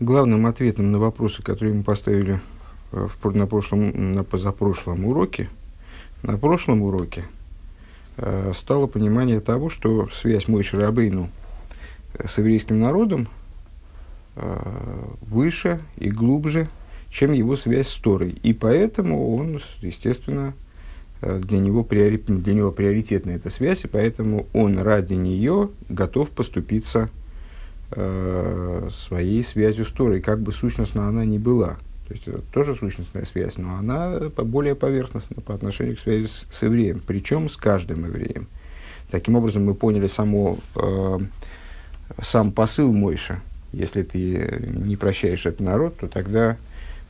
главным ответом на вопросы, которые мы поставили э, в, на, прошлом, на позапрошлом уроке, на прошлом уроке э, стало понимание того, что связь Мойши Рабейну с еврейским народом э, выше и глубже, чем его связь с Торой. И поэтому он, естественно, э, для него, приори, для него приоритетна эта связь, и поэтому он ради нее готов поступиться э, своей связью с Торой, как бы сущностно она ни была. То есть это тоже сущностная связь, но она более поверхностна по отношению к связи с, с евреем, причем с каждым евреем. Таким образом, мы поняли само, э, сам посыл Мойша. Если ты не прощаешь этот народ, то тогда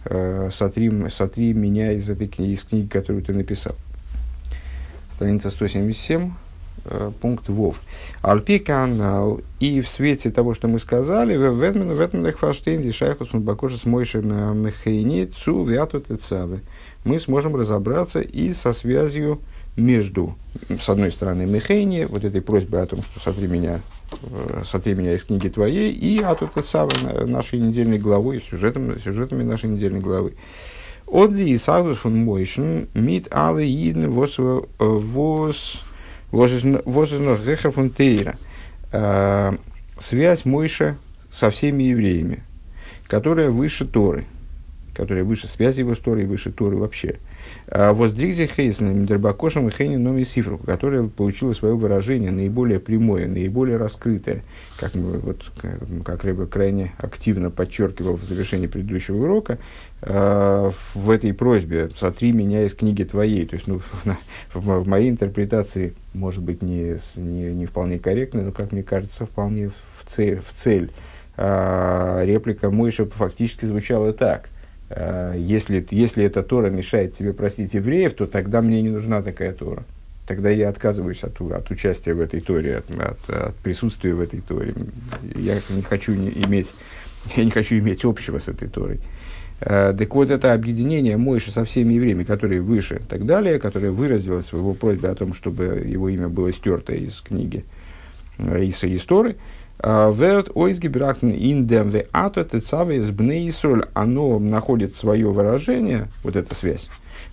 э, сотри, сотри меня из этой книги, из книги, которую ты написал. Страница 177 Э, пункт ВОВ. Альпи канал и в свете того, что мы сказали, в этом в этом лехфаштейн дишайхус мудбакоша с мойшем мехейни цу вяту тецавы. Мы сможем разобраться и со связью между, с одной стороны, Мехейни, вот этой просьбой о том, что сотри меня, э, сотри меня из книги твоей, и этой самой нашей недельной главы, сюжетом, сюжетами нашей недельной главы. От ди сагдус фун мойшен мит але иден вос вос Возможно, Гехер фунтейра. Связь Мойша со всеми евреями, которая выше Торы, которая выше связи его с Торой, выше Торы вообще. А Воздригзе Хейсен, Мидербакошем и Хейни Номи Сифру, которая получила свое выражение наиболее прямое, наиболее раскрытое, как, мы, вот, как Рэба крайне активно подчеркивал в завершении предыдущего урока, э, в этой просьбе «сотри меня из книги твоей». То есть, ну, в, моей интерпретации, может быть, не, не, не вполне корректно, но, как мне кажется, вполне в цель. В цель. А, реплика Мойша фактически звучала так – если, если эта Тора мешает тебе простить евреев, то тогда мне не нужна такая Тора. Тогда я отказываюсь от, от участия в этой Торе, от, от, от присутствия в этой Торе. Я не хочу не иметь, я не хочу иметь общего с этой Торой. Э, так вот, это объединение Мойши со всеми евреями, которые выше и так далее, которое выразилось в его просьбе о том, чтобы его имя было стерто из книги, э, из истории, Верт ойсгебрахн индем ве ато тецаве из бнеисроль. Оно находит свое выражение, вот эта связь,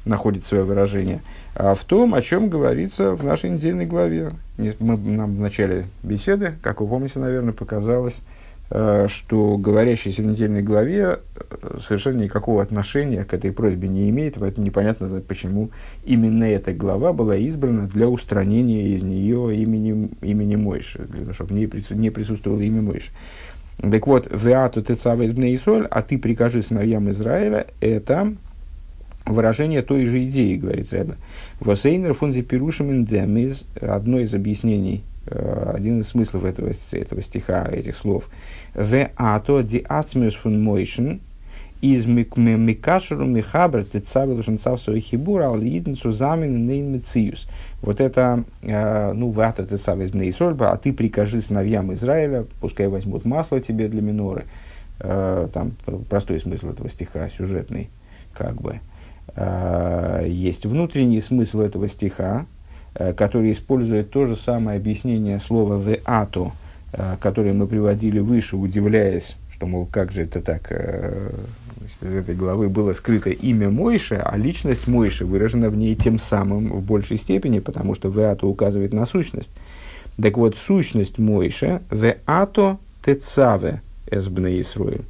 находит свое выражение в том, о чем говорится в нашей недельной главе. Мы, нам в начале беседы, как вы помните, наверное, показалось, что говорящийся в недельной главе э, совершенно никакого отношения к этой просьбе не имеет, поэтому непонятно, почему именно эта глава была избрана для устранения из нее имени, имени Мойши, для того, чтобы не, не присутствовало имя Мойши. Так вот, «Веату тецава из Бнеисоль», а ты прикажи сыновьям Израиля, это выражение той же идеи, говорит Рэбе. «Восейнер фунзи пирушим индемиз», одно из объяснений Э, один из смыслов этого, этого стиха, этих слов. В ато ди ацмиус фун мойшен из микашеру михабр тецавил шанцав свой хибур ал иден сузамен нейн мециюс. Вот это, э, ну, в ато тецав из бнейсольба, а ты прикажи сыновьям Израиля, пускай возьмут масло тебе для миноры. Э, там простой смысл этого стиха, сюжетный, как бы. Есть внутренний смысл этого стиха, Э, который использует то же самое объяснение слова «веату», э, которое мы приводили выше, удивляясь, что, мол, как же это так, э, из этой главы было скрыто имя Мойши, а личность Мойши выражена в ней тем самым в большей степени, потому что «веату» указывает на сущность. Так вот, сущность Мойши «веату тецаве эсбне Исруэль».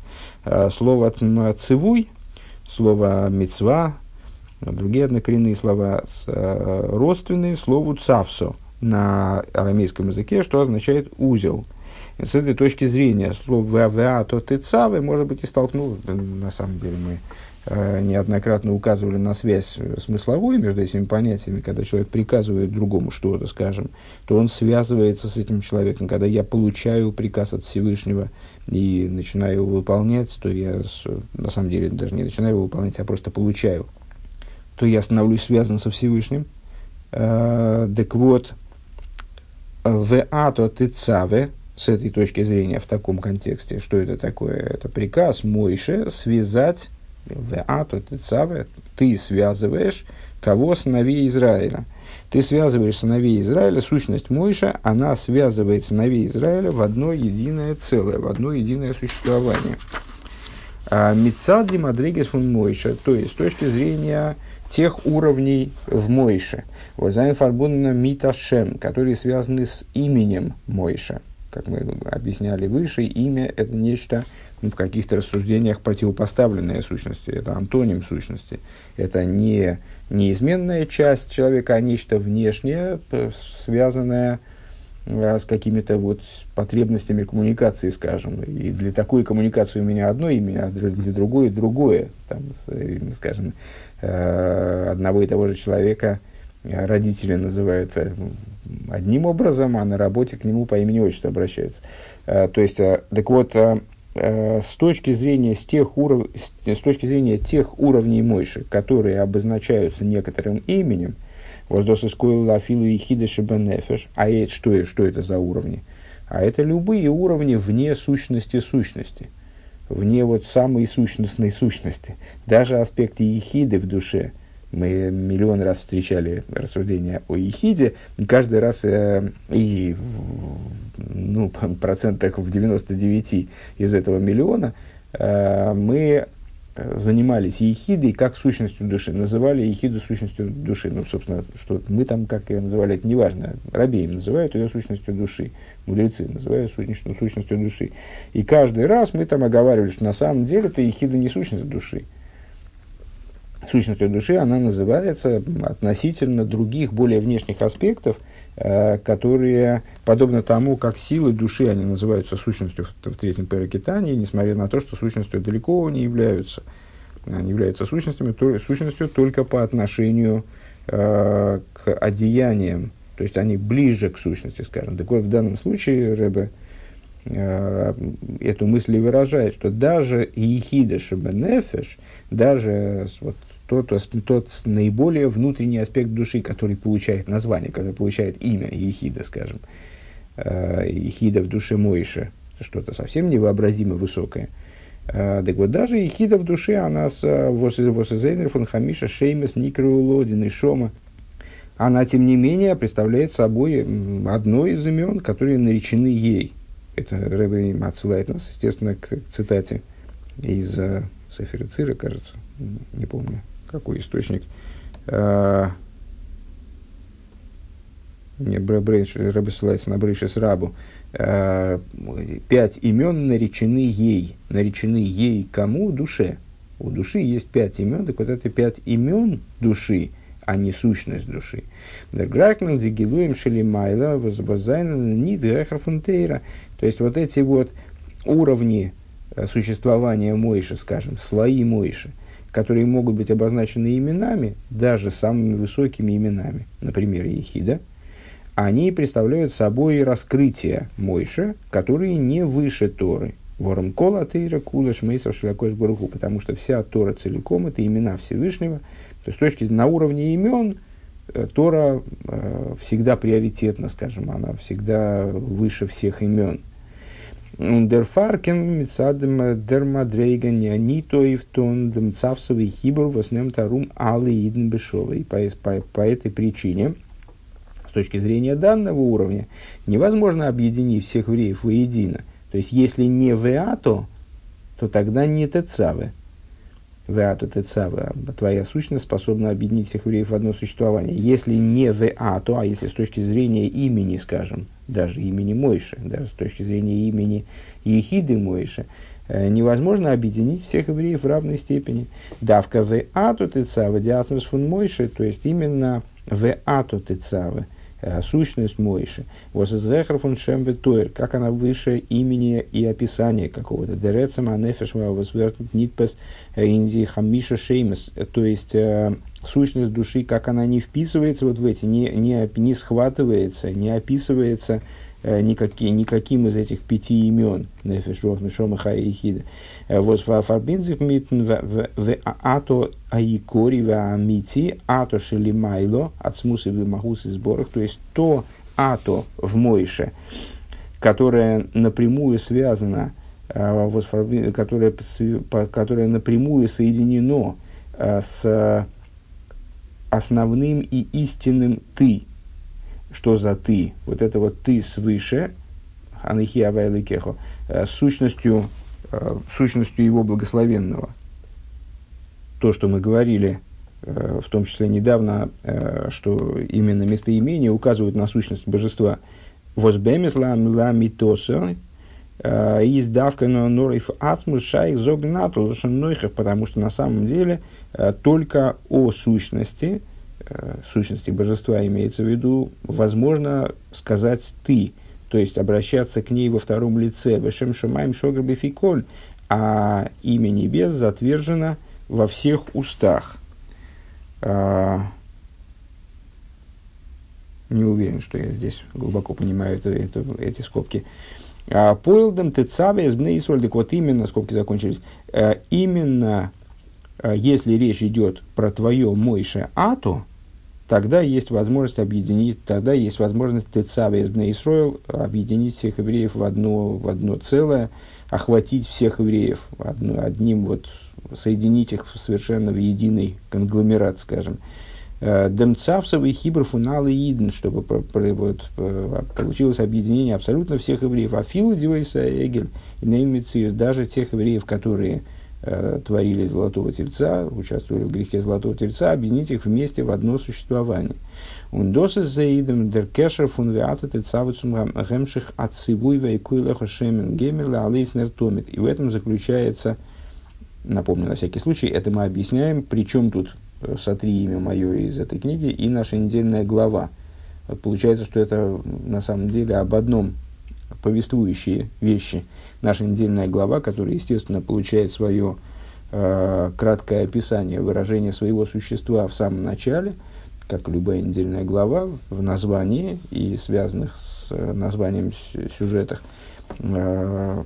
Слово «цивуй», слово «мецва», другие однокоренные слова э, родственные слову цавсо на арамейском языке, что означает узел. С этой точки зрения слово «веато тецавы» может быть и столкнул, на самом деле мы э, неоднократно указывали на связь смысловую между этими понятиями, когда человек приказывает другому что-то, скажем, то он связывается с этим человеком. Когда я получаю приказ от Всевышнего и начинаю его выполнять, то я на самом деле даже не начинаю его выполнять, а просто получаю то я становлюсь связан со Всевышним. Э, так вот, в ато тецаве, с этой точки зрения, в таком контексте, что это такое? Это приказ Мойше связать, в ато тецаве, ты связываешь кого? Сыновей Израиля. Ты связываешь сыновей Израиля, сущность Мойша, она связывает сыновей Израиля в одно единое целое, в одно единое существование. А, Мицади Мадригес фун Мойша, то есть с точки зрения тех уровней в Мойше. Возайн Фарбунна Миташем, которые связаны с именем Мойша. Как мы объясняли выше, имя – это нечто ну, в каких-то рассуждениях противопоставленное сущности. Это антоним сущности. Это не неизменная часть человека, а нечто внешнее, связанное а, с какими-то вот потребностями коммуникации, скажем. И для такой коммуникации у меня одно имя, а для другой другое. Там, скажем, э, одного и того же человека родители называют э, одним образом, а на работе к нему по имени отчеству обращаются. Э, то есть, так вот, с точки зрения, с, тех уров... с точки зрения тех уровней Мойши, которые обозначаются некоторым именем, Воздос искоил лафилу и хидеши бенефеш. А это, что, что это за уровни? А это любые уровни вне сущности сущности. Вне вот самой сущностной сущности. Даже аспекты ехиды в душе. Мы миллион раз встречали рассуждения о ехиде. Каждый раз э, и ну, процентах в 99 из этого миллиона э, мы занимались ехидой как сущностью души, называли ехиду сущностью души. Ну, собственно, что мы там, как ее называли, это неважно. Рабеем называют ее сущностью души, мудрецы называют сущностью, сущностью души. И каждый раз мы там оговаривали, что на самом деле это ехида не сущность души. Сущностью души она называется относительно других, более внешних аспектов – Э, которые, подобно тому, как силы души, они называются сущностью в, третьем Перекитании, несмотря на то, что сущностью далеко не являются. Они являются сущностями, то, сущностью только по отношению э, к одеяниям, то есть они ближе к сущности, скажем. Так вот, в данном случае Рэбе э, эту мысль выражает, что даже Ехида Шабенефеш, даже вот, тот, тот наиболее внутренний аспект души, который получает название, который получает имя Ехида, скажем. Э, Ехида в душе Моиша, что-то совсем невообразимо высокое. Э, так вот, даже Ехида в душе, она с э, Восизейнер фон Хамиша, Шеймес, Никроулодин и Шома, она, тем не менее, представляет собой одно из имен, которые наречены ей. Это Рэбе отсылает нас, естественно, к цитате из Сефера Цира, кажется, не помню какой источник. А, не, Рэбе ссылается на Брейшес Рабу. А, пять имен наречены ей. Наречены ей кому? Душе. У души есть пять имен, так вот это пять имен души, а не сущность души. Шелимайла, Фунтейра. То есть вот эти вот уровни э, существования Мойши, скажем, слои Мойши – которые могут быть обозначены именами, даже самыми высокими именами, например, Ехида, они представляют собой раскрытие Мойши, которые не выше Торы. Вором кола тейра кулаш мейсов шелякош баруху, потому что вся Тора целиком это имена Всевышнего. То есть, с точки на уровне имен э, Тора э, всегда приоритетна, скажем, она всегда выше всех имен. Ундерфаркен мецадем дермадрейга неонито и в тон демцавсовый хибр воснем тарум алы иден бешовый. По, по, по этой причине, с точки зрения данного уровня, невозможно объединить всех евреев воедино. То есть, если не веато, то тогда не тецавы. Веату тецавы, твоя сущность способна объединить всех евреев в одно существование. Если не веато, а если с точки зрения имени, скажем, даже имени Мойши, даже с точки зрения имени Ехиды Мойши, э, невозможно объединить всех евреев в равной степени. Давка в ату тецавы, диасмос фун Мойши, то есть именно в ату тецавы, Э, сущность Мойши. Восэзрехар фун шембе тойр, как она выше имени и описания какого-то. Дерецама нефешма восвертут нитпес э, инди хамиша шеймес. То есть, э, сущность души, как она не вписывается вот в эти, не, не, не схватывается, не описывается Э, никакие, никаким из этих пяти имен, Нефеш, Рох, Нешома, Хай и Хида. Э, вот фарбинзик митн в ато аикори в амити, ато шелимайло, от смусы в махус и сборах, то есть то ато в Мойше, которое напрямую связано, э, которое, которое напрямую соединено с основным и истинным «ты», что за ты, вот это вот ты свыше, анахи авайликехо, э, сущностью сущностью его благословенного. То, что мы говорили, в том числе недавно, что именно местоимения указывают на сущность божества. Возбемис ла митоса, из давка на нориф атмус шайх зогнату потому что на самом деле только о сущности, сущности божества имеется в виду, возможно сказать ты, то есть обращаться к ней во втором лице, Вешем Шамаем Шогар Бефиколь, а имя небес затвержено во всех устах. А, не уверен, что я здесь глубоко понимаю это, это, эти скобки. А, Поилдем Тецаве из Бнеисольдик, вот именно, скобки закончились, а, именно а, если речь идет про твое Мойше Ато, тогда есть возможность объединить, тогда есть возможность Тецава из Бнеисроил объединить всех евреев в одно, в одно целое, охватить всех евреев одно, одним вот, соединить их совершенно в единый конгломерат, скажем. Э, Демцавсовый хибр фунал и иден, чтобы вот, э, получилось объединение абсолютно всех евреев. Афилу дивайса эгель неймицир, даже тех евреев, которые творили Золотого Тельца, участвовали в грехе Золотого Тельца, объединить их вместе в одно существование. Ундосы заидем дер кешер фун веата тецавицум гемших от сивуй вейкуй лехо шемен гемер алейс нертомит. И в этом заключается, напомню на всякий случай, это мы объясняем, причем тут э, сотри имя мое из этой книги и наша недельная глава. Получается, что это на самом деле об одном повествующие вещи. Наша недельная глава, которая, естественно, получает свое э, краткое описание, выражение своего существа в самом начале, как любая недельная глава, в названии и связанных с э, названием сюжетах, э,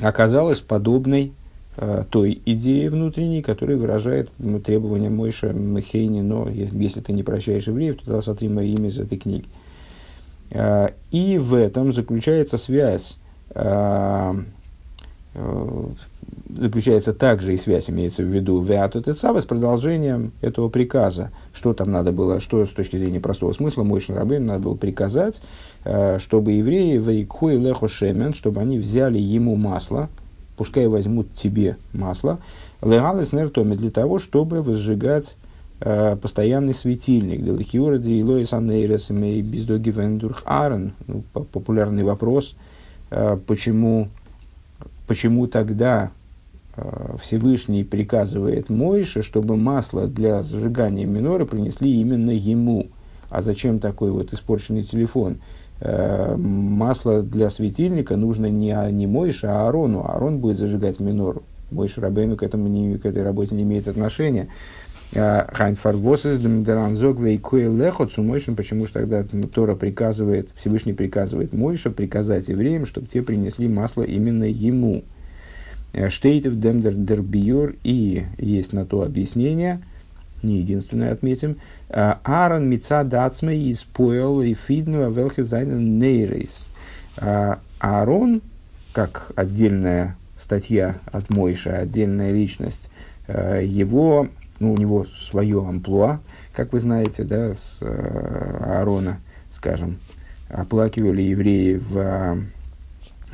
оказалась подобной э, той идее внутренней, которая выражает требования Мойша Мехейни, но если ты не прощаешь евреев, то тогда сотри мое имя из этой книги. И в этом заключается связь, э, э, заключается также и связь, имеется в виду Веату Тецава с продолжением этого приказа. Что там надо было, что с точки зрения простого смысла Мойшин Рабин надо было приказать, чтобы евреи Вейкху и Лехо Шемен, чтобы они взяли ему масло, пускай возьмут тебе масло, Легалес Нертоми для того, чтобы возжигать Э, постоянный светильник. Делахиура Диилоис Анейрес Мей Биздоги Вендурх Аарон. Ну, популярный вопрос, э, почему, почему тогда э, Всевышний приказывает Мойше, чтобы масло для зажигания минора принесли именно ему. А зачем такой вот испорченный телефон? Масло для светильника нужно не, не Мойше, а Аарону. Аарон будет зажигать минору. Мойше Рабейну к, этому не, к этой работе не имеет отношения. Хайнфарвосес Демдеранзог Вейкуэ Лехот Сумойшин, почему же тогда Тора приказывает, Всевышний приказывает Мойша приказать евреям, чтобы те принесли масло именно ему. Э, Штейтев Демдер Дербиюр и есть на то объяснение, не единственное отметим, э, Аарон Мица Дацме из Поэл и Фиднува Велхезайнен Нейрейс. Э, Аарон, как отдельная статья от Мойша, отдельная личность, его ну, у него свое амплуа, как вы знаете, да, с э, Аарона, скажем, оплакивали евреи в э,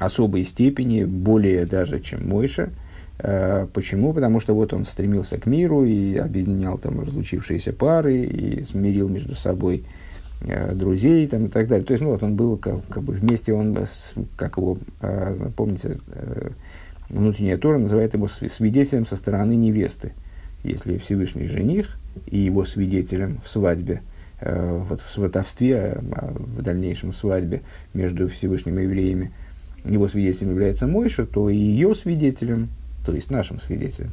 особой степени, более даже, чем Мойша. Э, почему? Потому что вот он стремился к миру и объединял там разлучившиеся пары и смирил между собой друзей там, и так далее. То есть, ну, вот он был как, как бы вместе, он, как его, помните, внутренняя Тора называет его свидетелем со стороны невесты. Если Всевышний жених и его свидетелем в свадьбе, э, вот в сватовстве, а в дальнейшем свадьбе между Всевышним и евреями, его свидетелем является Мойша, то и ее свидетелем, то есть нашим свидетелем,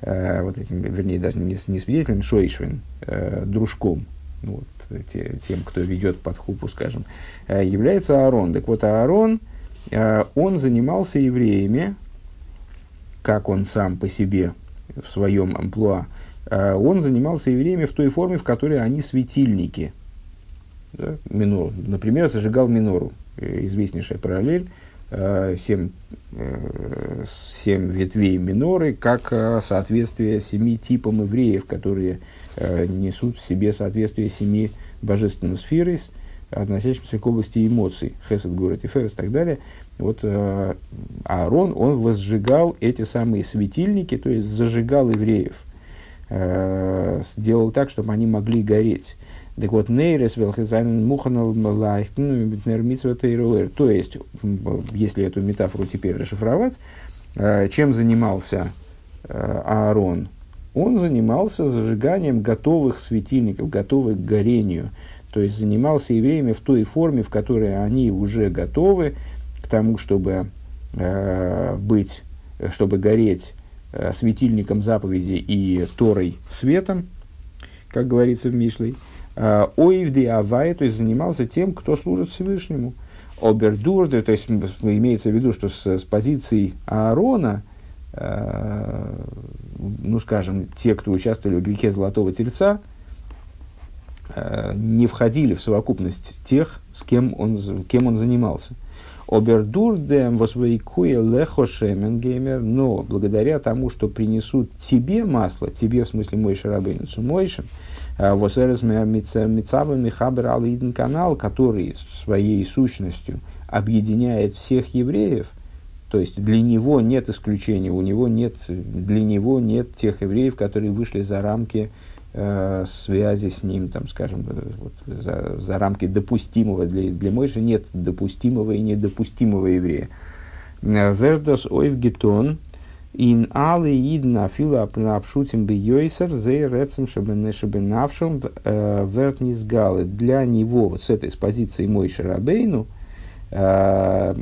э, вот этим, вернее, даже не, не свидетелем, Шойшвин, э, дружком, ну, вот, те, тем, кто ведет под хупу, скажем, э, является Аарон. Так вот, Аарон, э, он занимался евреями, как он сам по себе в своем амплуа, а он занимался евреями в той форме, в которой они светильники. Да, минор. Например, зажигал минору. Э, известнейшая параллель. Э, семь, э, семь ветвей миноры, как соответствие семи типам евреев, которые несут в себе соответствие семи божественным сферой, относящимся к области эмоций, хесед, город и и так далее. Вот э, Аарон, он возжигал эти самые светильники, то есть зажигал евреев, э, сделал так, чтобы они могли гореть. Так вот, нейрес велхизайн муханал лайхтен То есть, если эту метафору теперь расшифровать, э, чем занимался Аарон? Он занимался зажиганием готовых светильников, готовых к горению. То есть, занимался евреями в той форме, в которой они уже готовы тому, чтобы э, быть, чтобы гореть э, светильником заповеди и Торой светом, как говорится в Мишлей. Э, Оивди Авай, то есть занимался тем, кто служит Всевышнему. Обердурды, то есть имеется в виду, что с, с позиции Аарона, э, ну скажем, те, кто участвовали в грехе Золотого Тельца, э, не входили в совокупность тех, с кем он, кем он занимался. Обердурдем возвейкуя лехо шеменгеймер, но благодаря тому, что принесут тебе масло, тебе в смысле мой шарабейницу мойшин, Э, Восерес Мицава Алиден канал, который своей сущностью объединяет всех евреев, то есть для него нет исключения, у него нет, для него нет тех евреев, которые вышли за рамки э, связи с ним, там, скажем, э, вот, за, за рамки допустимого. Для, для Мойши нет допустимого и недопустимого еврея. Э, Вердос ойвгетон – Ин алы идна фила апшутим бы йойсер зей рецем шабенавшим э, вертнизгалы. Для него вот с этой с позиции мой шарабейну э,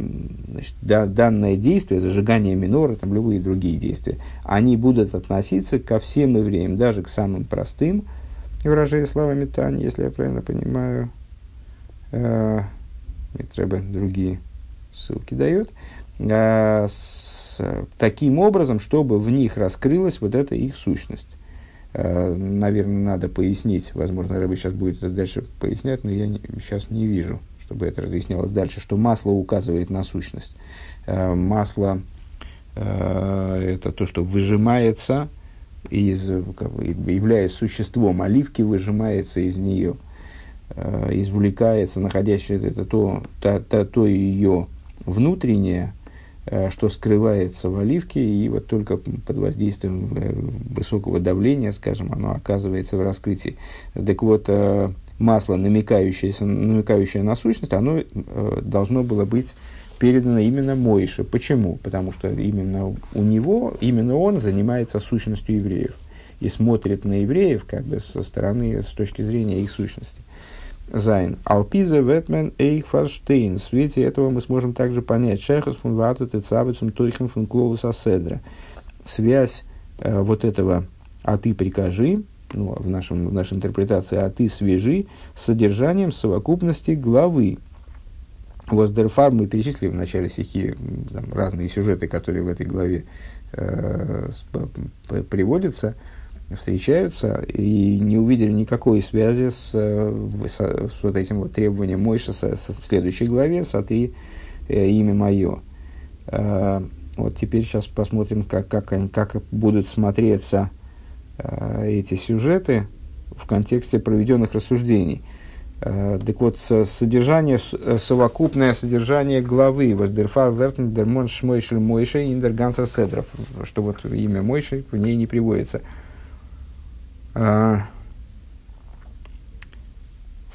значит, данное действие, зажигание минора, там любые другие действия, они будут относиться ко всем евреям, даже к самым простым, выражая словами Тани, если я правильно понимаю. Э, мне треба другие ссылки дает. Э, Э, таким образом, чтобы в них раскрылась вот эта их сущность. Э, наверное, надо пояснить, возможно, Рыба сейчас будет это дальше пояснять, но я не, сейчас не вижу, чтобы это разъяснялось дальше, что масло указывает на сущность. Э, масло это то, что выжимается из, как являясь существом оливки, выжимается из нее, извлекается, находящее это то, то, то, то ее внутреннее, Э, что скрывается в оливке, и вот только под воздействием э, высокого давления, скажем, оно оказывается в раскрытии. Так вот, э, масло, намекающее, намекающее на сущность, оно должно было быть передано именно Моише. Почему? Потому что именно у него, именно он занимается сущностью евреев и смотрит на евреев как бы со стороны, с точки зрения их сущности. Зайн. Алпиза ветмен эйх фарштейн. В свете этого мы сможем также понять шайхус фун вату тецавицум тойхен фун кловус аседра. Связь э, вот этого «а ты прикажи», ну, в, нашем, в нашей интерпретации «а ты свяжи» с содержанием совокупности главы. Воздерфар мы перечислили в начале стихи там, разные сюжеты, которые в этой главе э, приводятся – встречаются и не увидели никакой связи с, э, с, с вот этим вот требованием Мойша со, в следующей главе «Сотри э, имя мое». Э, вот теперь сейчас посмотрим, как, как, как будут смотреться эти сюжеты в контексте проведенных рассуждений. Э, так вот, содержание, э, совокупное содержание главы «Воздерфар вертен дермон шмойшель мойшей индер гансер седров», что вот имя Мойшей в ней не приводится –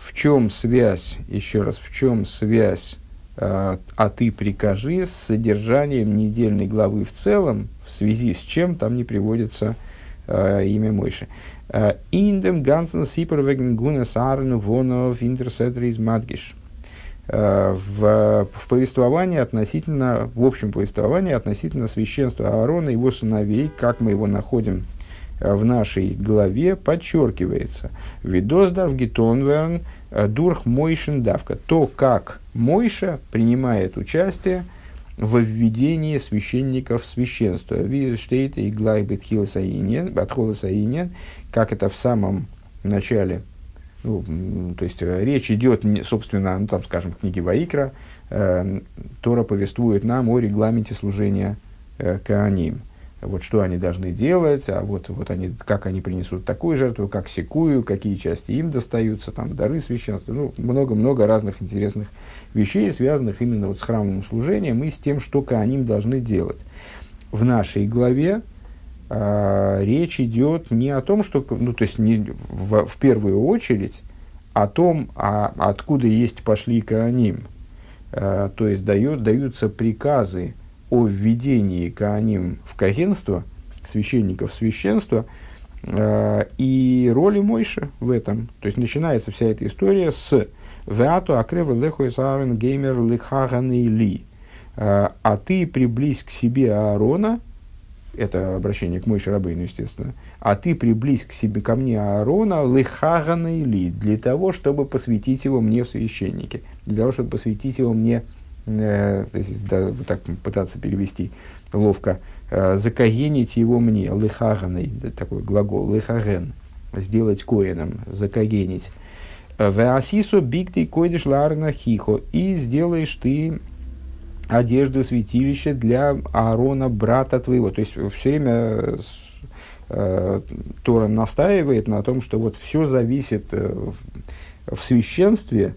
в чем связь, еще раз, в чем связь, а, ты прикажи с содержанием недельной главы в целом, в связи с чем там не приводится имя Мойши. А, Индем гансен сипер веген гуна сарну вонов интерсетри из Мадгиш. А, в, в повествовании относительно, в общем повествовании относительно священства Аарона и его сыновей, как мы его находим Э, в нашей главе подчеркивается. Видоздар гитонверн э, дурх мойшин давка. То, как Мойша принимает участие в введении священников в священство. Виштейт и глайбет хилсаинен, как это в самом начале ну, то есть э, речь идет, собственно, ну, там, скажем, в книге Ваикра, э, Тора повествует нам о регламенте служения э, Кааним. Вот что они должны делать, а вот, вот они, как они принесут такую жертву, как секую, какие части им достаются, там, дары священства, ну, много-много разных интересных вещей, связанных именно вот с храмовым служением и с тем, что Кааним должны делать. В нашей главе э, речь идет не о том, что, ну, то есть не в, в первую очередь о том, а, откуда есть пошли Кааним, э, то есть дают, даются приказы, о введении Кааним в кагенство, священников в священство, э, и роли Мойши в этом. То есть начинается вся эта история с «Веату акревы леху Аарон геймер лихаганы ли». Э, «А ты приблизь к себе Аарона», это обращение к Мойше Рабейну, естественно, «а ты приблизь к себе, ко мне Аарона лихаганы ли», для того, чтобы посвятить его мне в священнике, для того, чтобы посвятить его мне э, то есть, да, вот так пытаться перевести ловко, э, закагенить его мне, лыхаганой, такой глагол, лыхаген, сделать коином, закагенить. Э, Веасисо бигты койдиш ларна хихо, и сделаешь ты одежды святилища для Аарона, брата твоего. То есть, все время э, Тора настаивает на том, что вот все зависит э, в священстве,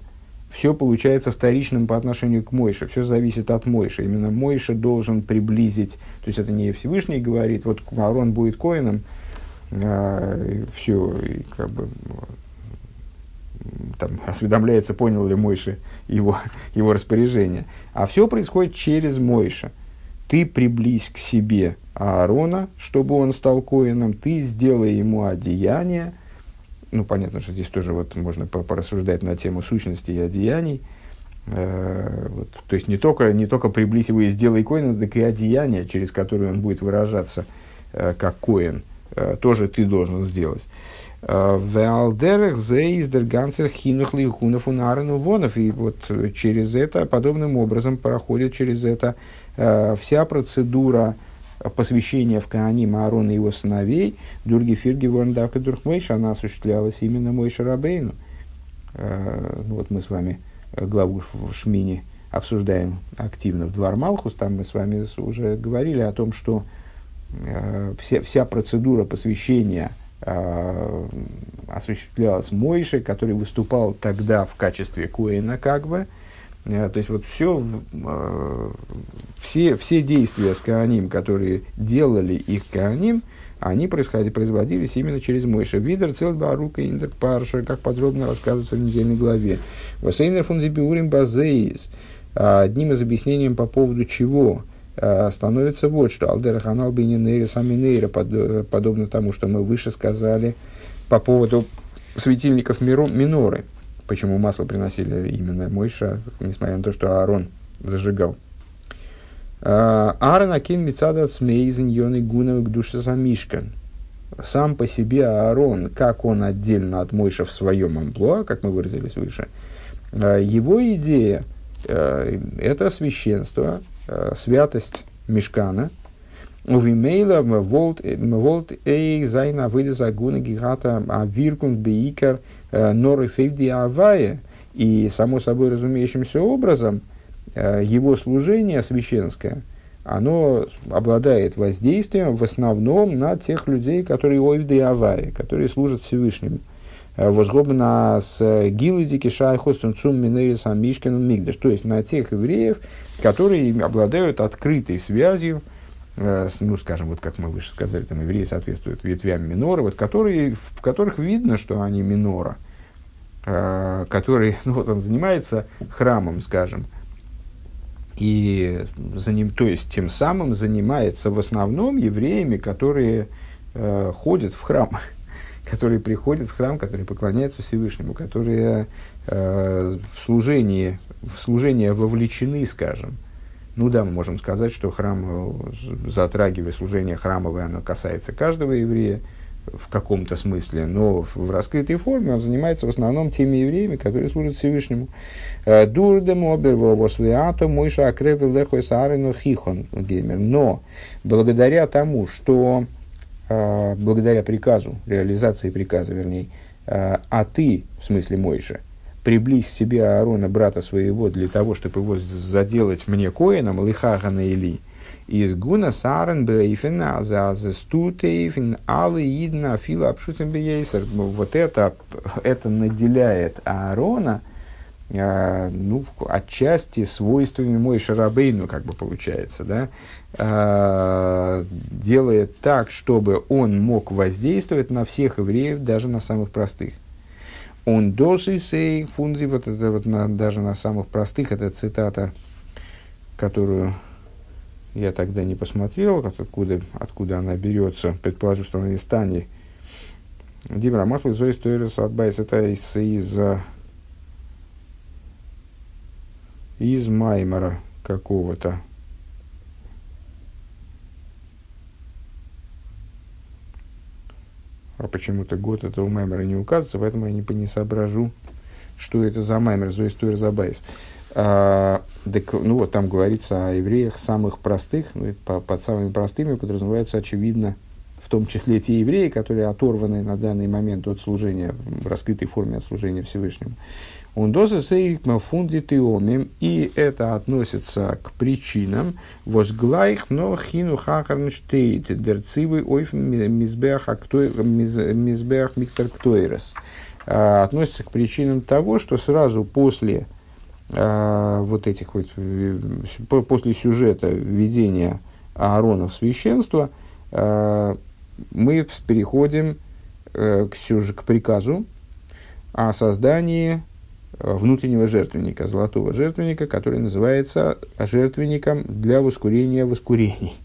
все получается вторичным по отношению к Мойше, все зависит от Мойши. Именно Мойша должен приблизить, то есть это не Всевышний говорит, вот Аарон будет коином, а, все, и как бы там осведомляется, понял ли Мойша его, его распоряжение. А все происходит через Мойша. Ты приблизь к себе Аарона, чтобы он стал коином, ты сделай ему одеяние, ну, понятно, что здесь тоже вот можно порассуждать на тему сущности и одеяний. Э, вот, то есть не только, не только приблизь его и сделай коина, так и одеяние, через которое он будет выражаться э, как коин, э, тоже ты должен сделать. Э, Веалдерах зейздер гансер хинух лихунов. И вот через это, подобным образом, проходит через это э, вся процедура посвящение в Кааним Аарона и его сыновей, Дурги Фирги Ворндак и Дурхмейш, она осуществлялась именно Мой Шарабейну. Э, ну, вот мы с вами главу в Шмине обсуждаем активно в Двор Малхус, там мы с вами уже говорили о том, что э, вся, вся процедура посвящения э, осуществлялась Мойше, который выступал тогда в качестве Коэна как бы, Э, то есть вот все, э, все, все действия с Кааним, которые делали их Кааним, они происходили, производились именно через Мойша. Видер, Целбарука, Индер, Парша, как подробно рассказывается в недельной главе. Васейнер фунзибиурим базеис. Одним из объяснений по поводу чего э, становится вот что. Алдера ханал бейнинейра саминейра, подобно тому, что мы выше сказали по поводу светильников миноры почему масло приносили именно Мойша, несмотря на то, что Аарон зажигал. А, Аарон Акин Мицада Цмейзен Йоны Гунов Душа Самишкан. Сам по себе Аарон, как он отдельно от Мойша в своем амплуа, как мы выразились выше, а, его идея а, – это священство, святость Мешкана, Увимейла волт эй зайна вылеза гуна гигата а виркун бейкер норы фейвди авая, и само собой разумеющимся образом его служение священское, оно обладает воздействием в основном на тех людей, которые ойвды авая, которые служат Всевышнему. Возгобно с гилыдики шайхостун цум минерисам мишкиным мигдаш, то есть на тех евреев, которые обладают открытой связью ну, скажем, вот как мы выше сказали, там евреи соответствуют ветвям минора, вот которые, в которых видно, что они минора, э, который, ну, вот он занимается храмом, скажем, и за ним, то есть тем самым занимается в основном евреями, которые э, ходят в храм, которые приходят в храм, которые поклоняются Всевышнему, которые э, в служении, в служение вовлечены, скажем, ну да, мы можем сказать, что храм, э, затрагивая служение храмовое, оно касается каждого еврея в каком-то смысле, но в раскрытой форме он занимается в основном теми евреями, которые служат Всевышнему. Э, Дурдем оберво вослиато мойша акревел лехой саарину хихон геймер. Но благодаря тому, что э, благодаря приказу, реализации приказа, вернее, а ты, в смысле Мойша, приблизь себе Аарона, брата своего, для того, чтобы его заделать мне коином, лихагана или, из гуна сарен бейфен, а за стутейфен, алы идна фила обшутен бейсер. Вот это, это наделяет Аарона, э, ну, отчасти свойствами мой шарабейну, как бы получается, да, э, делает так, чтобы он мог воздействовать на всех евреев, даже на самых простых. Он досы сей фунзи, вот это вот на, даже на самых простых, это цитата, которую я тогда не посмотрел, откуда, откуда она берется. Предположу, что она из Тании. דיבור המתחיל זאת תורת הבית, это из, из, из Маймера какого-то. А почему-то год этого Маймера не указывается, поэтому я не, не соображу, что это за Маймер, Зои Стоирус Адбайс. А, так, ну вот там говорится о евреях самых простых, ну, по, под самыми простыми подразумевается очевидно, в том числе те евреи, которые оторваны на данный момент от служения, в раскрытой форме от служения Всевышнему. Он доза фундит и это относится к причинам. Возглайх но хину хахарнштейт дерцивый ойф мизбех мизбех миктерктойрес а, относится к причинам того, что сразу после э, вот этих вот, после сюжета введения Аарона в священство, э, мы переходим э, к, сюж- к приказу о создании внутреннего жертвенника, золотого жертвенника, который называется жертвенником для воскурения воскурений.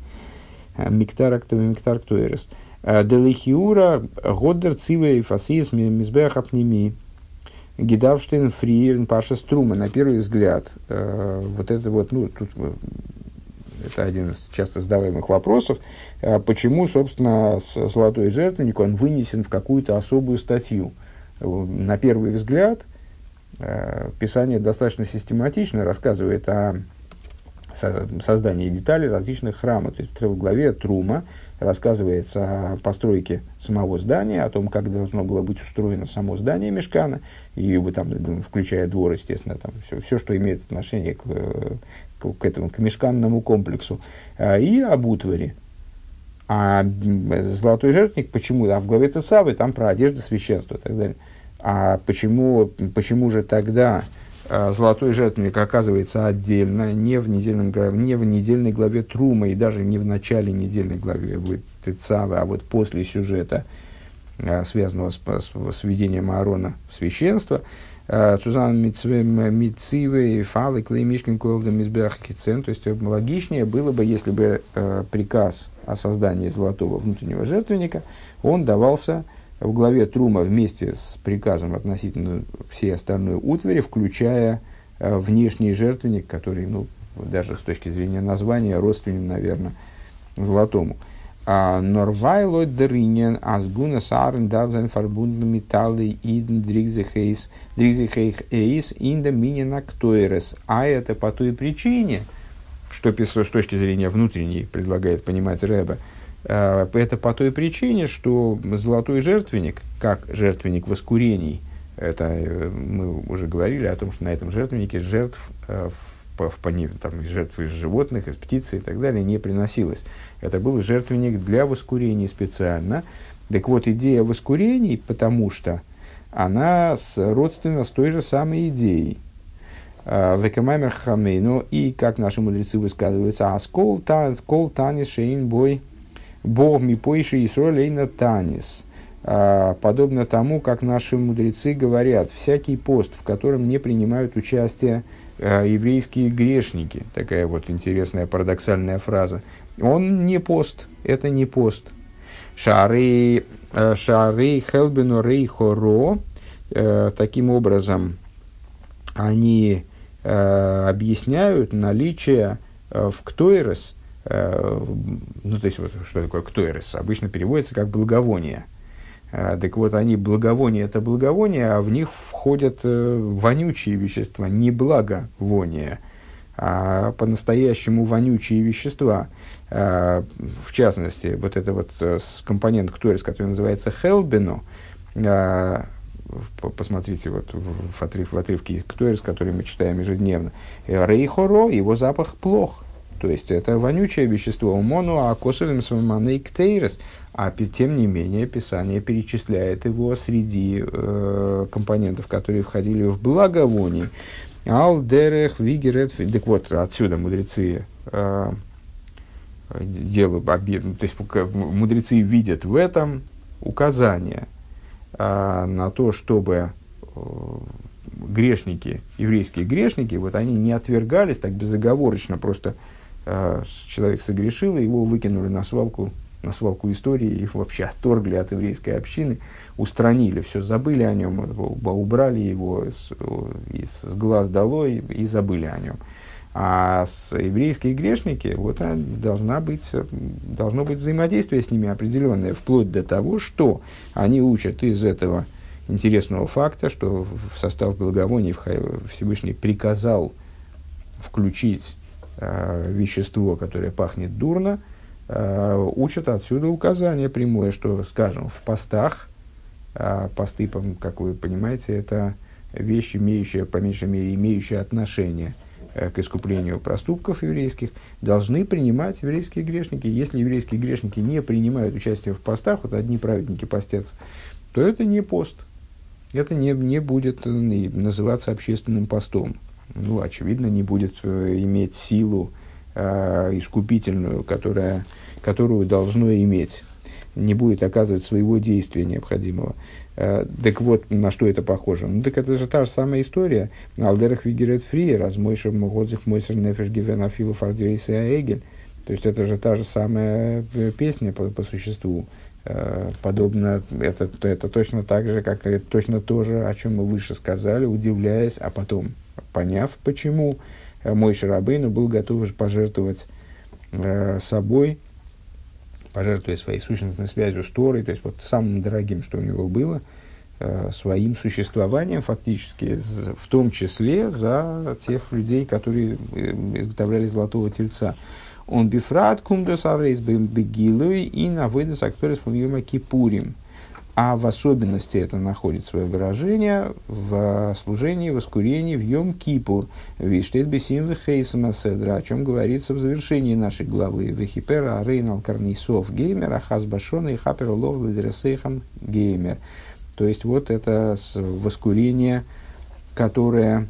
Э, Миктар Миктар Ктуэрес. Делихиура Годдер Цивей Фасис Мизбех Апними Гидавштейн, Фриерн, Паша Струма. На первый взгляд, э, вот это вот, ну, тут э, это один из часто задаваемых вопросов, э, почему, собственно, золотой жертвенник, он вынесен в какую-то особую статью. На первый взгляд, э, Писание достаточно систематично рассказывает о создании деталей различных храмов. То есть в главе Трума рассказывается о постройке самого здания, о том, как должно было быть устроено само здание Мешкана, и там, включая двор, естественно, там все, все что имеет отношение к, к, к этому, к мешканному комплексу, а, и об утваре. А золотой жертвник, почему? А в главе Тецавы там про одежду священства и так далее. А почему, почему же тогда а, золотой жертвенник оказывается отдельно, не в, недельном, не в недельной главе Трума и даже не в начале недельной главы Тецавы, а вот после сюжета, а, связанного с, с, с введением Аарона в священство. А, Сузан Мицивы, Фалы, Клеймишкин, Койлдам, Избех, Кицен. То есть логичнее было бы, если бы приказ о создании золотого внутреннего жертвенника, он давался в главе Трума вместе с приказом относительно всей остальной утвари, включая э, внешний жертвенник, который, ну, даже с точки зрения названия, родственен, наверное, золотому. А Норвайло Дринен Асгуна Сарен Давзен Фарбунден Металлы Иден Дригзехейс Эйс Инда Минина Ктойрес. А это по той причине, что с точки зрения внутренней предлагает понимать Рэба, это по той причине, что золотой жертвенник, как жертвенник воскурений, это э, мы уже говорили о том, что на этом жертвеннике жертв э, в, в, там, жертвы из животных, из птицы и так далее не приносилось. Это был жертвенник для воскурений специально. Так вот, идея воскурений, потому что она родственна с той же самой идеей. Векамаймер хамейну, и как наши мудрецы высказываются, аскол танис шейн бой – Бог ми поиши Исролейна Танис. А, подобно тому, как наши мудрецы говорят, всякий пост, в котором не принимают участие а, еврейские грешники, такая вот интересная парадоксальная фраза, он не пост, это не пост. Шары, а, шары хелбену рей хоро, таким образом, они объясняют наличие в ктойрес – Э, ну, то есть, вот, что такое ктойрес? Обычно переводится как благовоние. Э, так вот, они благовоние – это благовоние, а в них входят э, вонючие вещества, не благовония, а по-настоящему вонючие вещества. В частности, вот это вот компонент ктойрес, который называется хелбино, посмотрите вот в, отрыв, в отрывке ктойрес, который мы читаем ежедневно, рейхоро, его запах плох – То есть это вонючее вещество мону, а косовым ктейрес. А тем не менее Писание перечисляет его среди э, компонентов, которые входили в благовоние. Алдерех, Вигерет, так вот, отсюда мудрецы э, делают, то есть мудрецы видят в этом указание э, на то, чтобы э, грешники, еврейские грешники, вот они не отвергались так безоговорочно, просто э, человек согрешил, и его выкинули на свалку, на свалку истории, их вообще отторгли от еврейской общины, устранили, все забыли о нем, убрали его с, с глаз долой и забыли о нем. А с, еврейские грешники, вот а, должна быть, должно быть взаимодействие с ними определенное, вплоть до того, что они учат из этого интересного факта, что в состав благовоний Всевышний приказал включить вещество, которое пахнет дурно, э, учат отсюда указание прямое, что, скажем, в постах, э, посты, как вы понимаете, это вещь, имеющая, по меньшей мере, имеющая отношение э, к искуплению проступков еврейских, должны принимать еврейские грешники. Если еврейские грешники не принимают участие в постах, вот одни праведники постятся, то это не пост – это не, не будет э, называться общественным постом. Ну, очевидно, не будет э, иметь силу э, искупительную, которая, которую должно иметь. Не будет оказывать своего действия необходимого. Э, так вот, на что это похоже? Ну, так это же та же самая история. Алдерах Вигерет Фри, размойшер Могодзих Мойсер Нефеш Гивенафилу Фардвейса Эгель. То есть это же та же самая э, песня по, по существу. Э, подобно, это, это точно так же, как это точно то же, о чем мы выше сказали, удивляясь, а потом поняв, почему э, мой Шарабейну был готов пожертвовать э, собой, пожертвуя своей сущностной связью с Торой, то есть вот самым дорогим, что у него было, э, своим существованием фактически, в том числе за тех людей, которые э, изготовляли золотого тельца. Он бифрат кумдос арейс бегилуй и на выдас акторис фумиума кипурим. А в особенности это находит свое выражение в служении, воскурении в Йом Кипур. Виштет бесим вехейсама седра, о чем говорится в завершении нашей главы. Вехипера арейнал карнисов геймер, ахаз и хапер лов геймер. То есть вот это воскурение, которое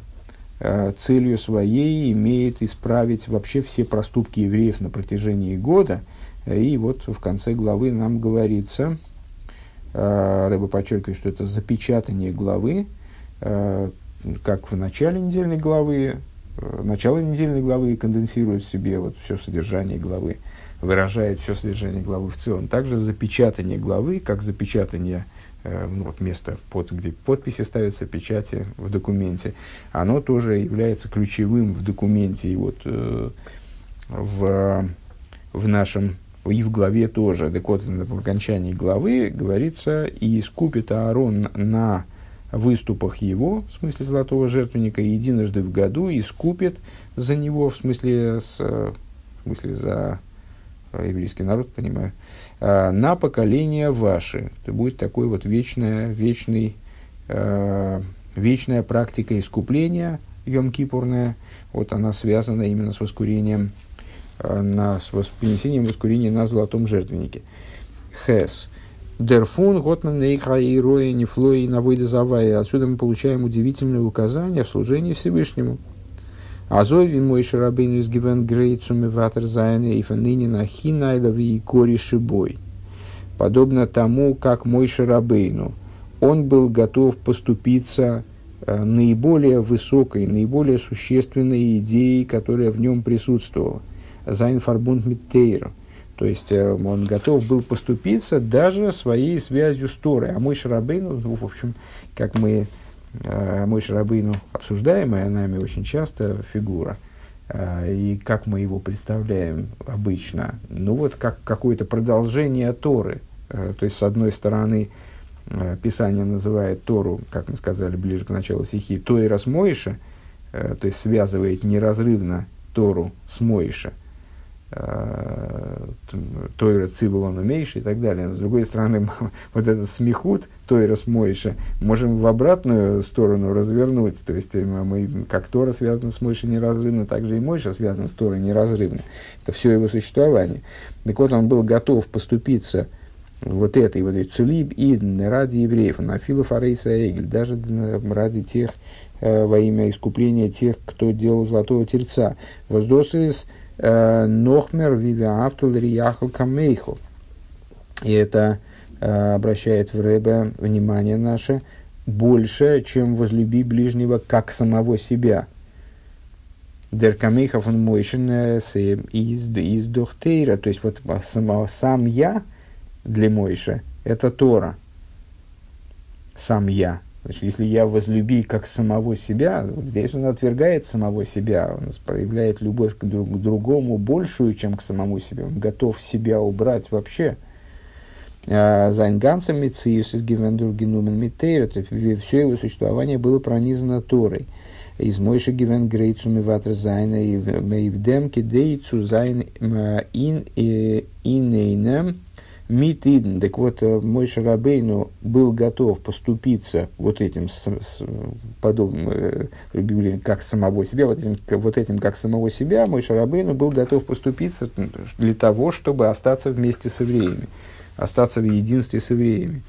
Э, целью своей имеет исправить вообще все проступки евреев на протяжении года. И вот в конце главы нам говорится, Рэба подчеркивает, что это запечатание главы, э, как в начале недельной главы, начало недельной главы конденсирует в себе вот все содержание главы, выражает все содержание главы в целом. Также запечатание главы, как запечатание Э, ну, вот место, под, где подписи ставятся, печати в документе, оно тоже является ключевым в документе. И вот э, в, в нашем и в главе тоже, так вот, в окончании главы говорится, и искупит Аарон на выступах его, в смысле золотого жертвенника, единожды в году искупит за него, в смысле, с, в смысле за еврейский народ, понимаю, а, на поколение ваши. Это будет такой вот вечная, вечный, э, вечная практика искупления Йом-Кипурная. Вот она связана именно с воскурением, э, на, с принесением воскурения на золотом жертвеннике. Хес. Дерфун, Готман, Нейха, Ироя, Нефлой, Навойда Завая. Отсюда мы получаем удивительное указание в служении Всевышнему. אזוי ווי משה רבינו איז געווען גרייט צו מוותר זיין אויפן ענין הכי נעלה ועיקרי שבו. Подобно тому, как Мойше Рабейну, он был готов поступиться э, наиболее высокой, наиболее существенной идеей, которая в нем присутствовала. זיין פארבונד מיט תורה. То есть э, он готов был поступиться даже своей связью с Торой. А Мойше Рабейну, ну, в общем, как мы э, мой Шарабейну, обсуждаемая нами очень часто фигура, э, и как мы его представляем обычно, ну вот как какое-то продолжение Торы. То есть, с одной стороны, Писание называет Тору, как мы сказали ближе к началу стихи, Тойрас Мойша, э, то есть связывает неразрывно Тору с Мойша. Э, Тойра Цибулон умейший и так далее. Но, с другой стороны, вот этот смехут Тойра с Мойша можем в обратную сторону развернуть. То есть, э, мы, как Тора связана с Мойшей неразрывно, так же и Мойша связан с Торой неразрывно. Это все его существование. Так вот, он был готов поступиться вот этой вот цулиб и ради евреев, на филов арейса эгель, даже ради тех, э, во имя искупления тех, кто делал золотого тельца. Воздосис нохмер вивя автул рияхал камейху. И это э, обращает в Рэбе внимание наше больше, чем возлюби ближнего как самого себя. Деркамейхов он мойшен из, из дохтейра, то есть вот сам, сам я – для Мойша – это Тора. Сам я. Значит, если я возлюби как самого себя, вот здесь он отвергает самого себя, он проявляет любовь к, друг, к другому большую, чем к самому себе. Он готов себя убрать вообще. זיין גאנצער מציאות איז געווען דורכגענומען מיט תורה, все его существование было пронизано Торой. איז משה געווען גרייט צו מוותר זיין אויף דעם כדי צו זיין אין אינאיינעם מיט אידן, так вот, э, Мойше Рабейну был готов поступиться вот этим с, с, подобным, э, как самого себя, вот этим, вот этим как самого себя, Мойше Рабейну был готов поступиться для того, чтобы остаться вместе с евреями, остаться в единстве с евреями.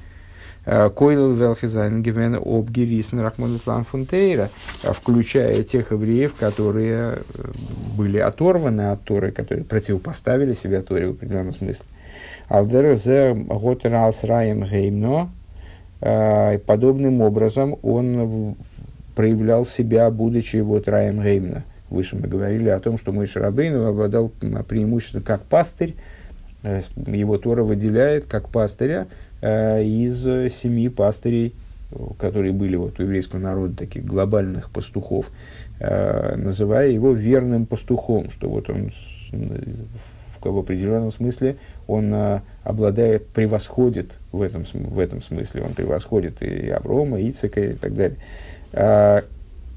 Э, Койл Велхизайн Гивен Обгирисн Рахмануслан Фунтейра, включая тех евреев, которые были оторваны от Торы, которые противопоставили себя Торе в определенном смысле. Алдерзе Готерас Раем Геймно. А, подобным образом он проявлял себя, будучи вот Раем Геймна. Выше мы говорили о том, что мой Шарабейн обладал преимуществом как пастырь, э, его Тора выделяет как пастыря э, из семи пастырей, которые были вот у еврейского народа, таких глобальных пастухов, э, называя его верным пастухом, что вот он в определенном смысле он а, обладает, превосходит в этом, в этом смысле, он превосходит и Аврома, и Ицека и так далее. А,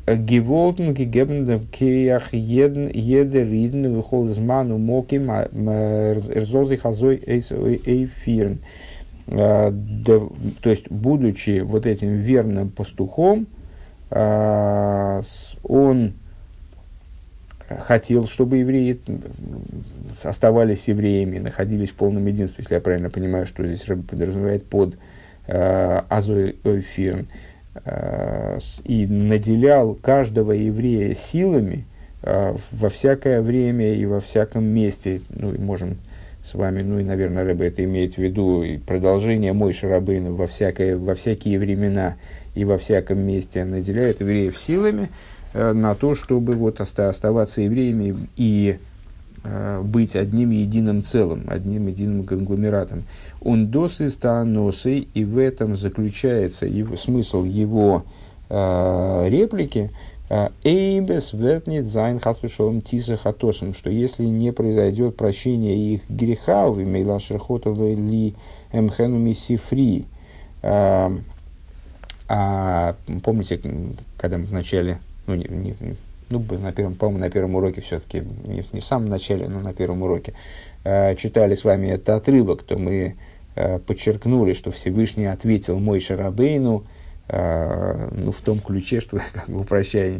Геволтен гегебен кеях еден едер риден выхол зману моким эрзози хазой эйфирн. А, то есть, будучи вот этим верным пастухом, он хотел, чтобы евреи оставались евреями, находились в полном единстве, если я правильно понимаю, что здесь Рэб подразумевает под э, Азой э, и наделял каждого еврея силами э, во всякое время и во всяком месте. Ну, и можем с вами, ну и, наверное, Рэбе это имеет в виду и продолжение мой Шарабейна во, всякое, во всякие времена и во всяком месте наделяет евреев силами, на то, чтобы вот оставаться евреями и э, быть одним единым целым, одним единым конгломератом. און דאס איז טענתו, и в этом заключается его, смысл его э, реплики, э, אויב עס וועט ניט זיין חס ושלום תשא חטאתם, что если не произойдет прощение их греха, במילא אשר חטא לי אמחנו מספרי, а помните, когда мы в начале ну, не, не, ну, на первом, по-моему, на первом уроке все-таки, не, не в самом начале, но на первом уроке, э, читали с вами этот отрывок, то мы э, подчеркнули, что Всевышний ответил мой Шарабейну, э, ну, в том ключе, что, как бы, упрощая,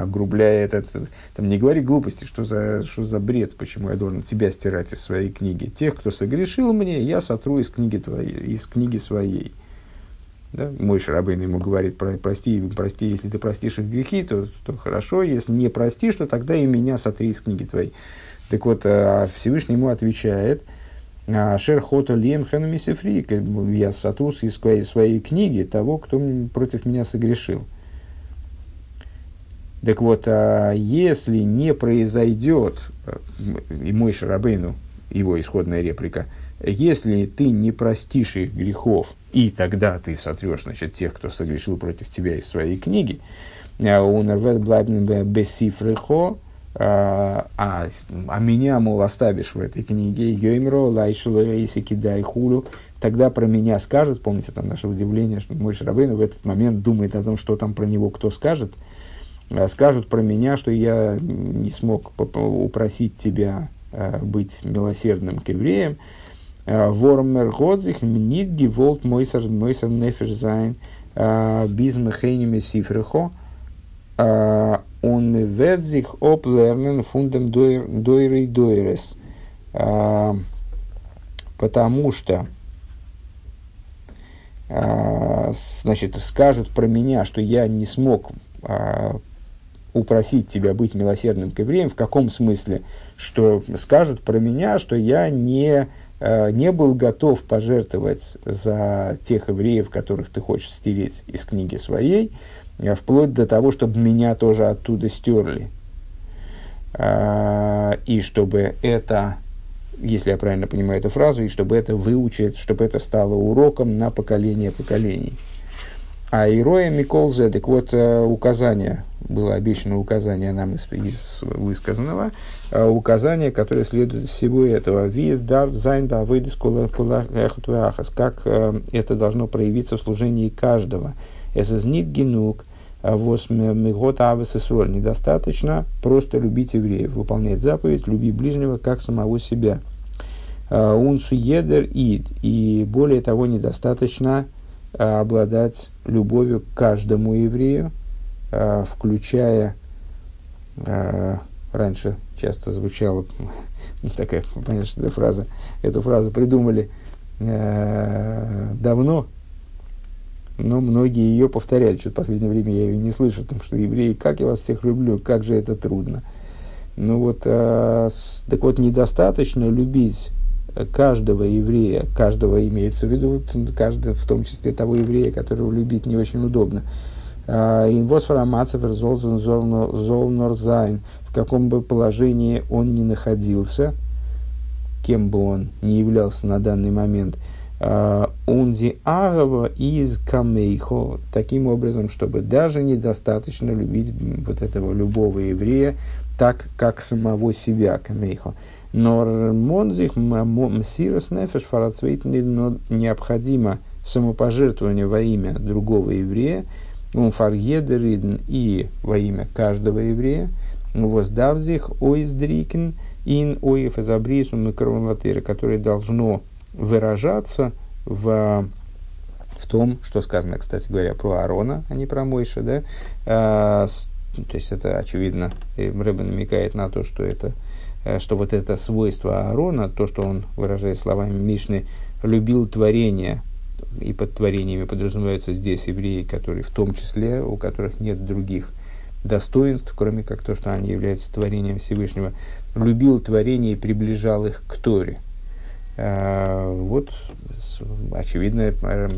огрубляя этот, там, не говори глупости, что за, что за бред, почему я должен тебя стирать из своей книги. Тех, кто согрешил мне, я сотру из книги твоей, из книги своей. Да? Мой Шарабейн ему говорит, прости, прости, если ты простишь их грехи, то, то хорошо, если не простишь, то тогда и меня сотри из книги твоей. Так вот, а Всевышний ему отвечает, «А Шер хота лием хэну я сотру из своей, своей книги того, кто против меня согрешил. Так вот, а если не произойдет, э, и мой Шарабейну, его исходная реплика – если ты не простишь их грехов, и тогда ты сотрешь значит, тех, кто согрешил против тебя из своей книги, а, а, а, а меня, мол, оставишь в этой книге, יאמרו עלי שלא הייתי כדאי כו', тогда про меня скажут, помните там наше удивление, что Мойше Рабейну в этот момент думает о том, что там про него кто скажет, а, скажут про меня, что я не смог упросить тебя э, быть милосердным к евреям. ווארום ער האט זיך ניט געוואלט מוסר מוסר נפש זיין без мехейними сифрехо. Он wird sich обlernen фундам дойрей дойрес. Потому что значит, скажут про меня, что я не смог упросить тебя быть милосердным к евреям. В каком смысле? Что скажут про меня, что я не, э, не был готов пожертвовать за тех евреев, которых ты хочешь стереть из книги своей, э, вплоть до того, чтобы меня тоже оттуда стерли. А, и чтобы это, если я правильно понимаю эту фразу, и чтобы это выучить, чтобы это стало уроком на поколение поколений. А Ироя Миколзе, так вот, э, указание, было обещано указание нам из, из высказанного, э, указание, которое следует из всего этого. Виз дар зайн да выйдет как э, это должно проявиться в служении каждого. Это знит генук. Недостаточно просто любить евреев, выполнять заповедь, люби ближнего, как самого себя. Унсу едер ид. И более того, недостаточно обладать любовью к каждому еврею, э, включая, э, раньше часто звучала такая, понятно, что фраза, эту фразу придумали давно, но многие ее повторяли. Что-то в последнее время я ее не слышу, потому что евреи, как я вас всех люблю, как же это трудно. Ну вот, так вот, недостаточно любить каждого еврея, каждого имеется в виду, каждый, в том числе того еврея, которого любить не очень удобно. А, Инвосфорамацев золнорзайн, в каком бы положении он ни находился, кем бы он ни являлся на данный момент, а, онди агава из камейхо, таким образом, чтобы даже недостаточно любить вот этого любого еврея так, как самого себя, камейхо. Но монзих мсирос нефеш фарацвейт необходимо самопожертвование во имя другого еврея, он фаргедеридн и во имя каждого еврея, воздавзих ойздрикен ин оев изабрису микроволатыра, которое должно выражаться в, в том, что сказано, кстати говоря, про Аарона, а не про Мойша, да, а, с, то есть это очевидно, Рэбе намекает на то, что это что вот это свойство Аарона, то, что он, выражая словами Мишны, любил творение, и под творениями подразумеваются здесь евреи, которые в том числе, у которых нет других достоинств, кроме как то, что они являются творением Всевышнего, любил творение и приближал их к Торе. А, вот очевидно, э,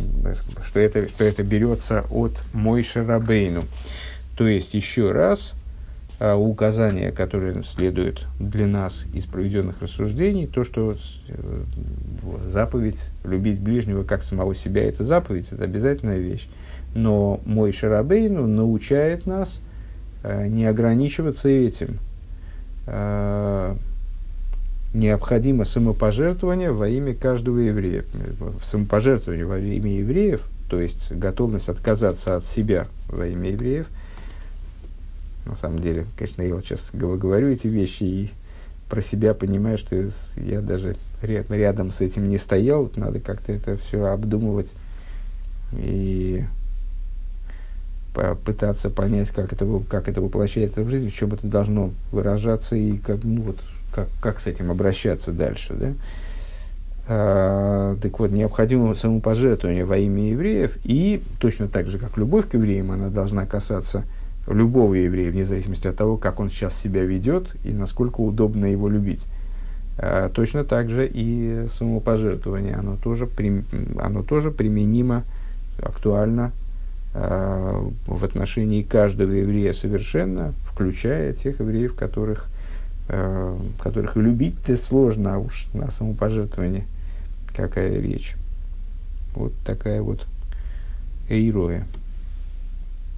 что это, что это берется от Мойши Рабейну. То есть, еще раз, а, указания, которые следуют для нас из проведенных рассуждений, то, что э, заповедь любить ближнего как самого себя, это заповедь, это обязательная вещь. Но мой Шарабейну научает нас э, не ограничиваться этим. Э, необходимо самопожертвование во имя каждого еврея. Самопожертвование во имя евреев, то есть готовность отказаться от себя во имя евреев – на самом деле. Конечно, я вот сейчас говорю эти вещи и про себя понимаю, что я даже рядом с этим не стоял. Надо как-то это все обдумывать и пытаться понять, как это, как это воплощается в жизнь, в чем это должно выражаться и как, ну, вот, как, как с этим обращаться дальше. Да? А, так вот, необходимо самопожертвование во имя евреев, и точно так же, как любовь к евреям, она должна касаться любого еврея, вне зависимости от того, как он сейчас себя ведет и насколько удобно его любить. А, точно так же и самопожертвование, оно тоже, оно тоже применимо, актуально а, в отношении каждого еврея совершенно, включая тех евреев, которых, а, которых любить-то сложно, а уж на самопожертвование какая речь. Вот такая вот эйроя.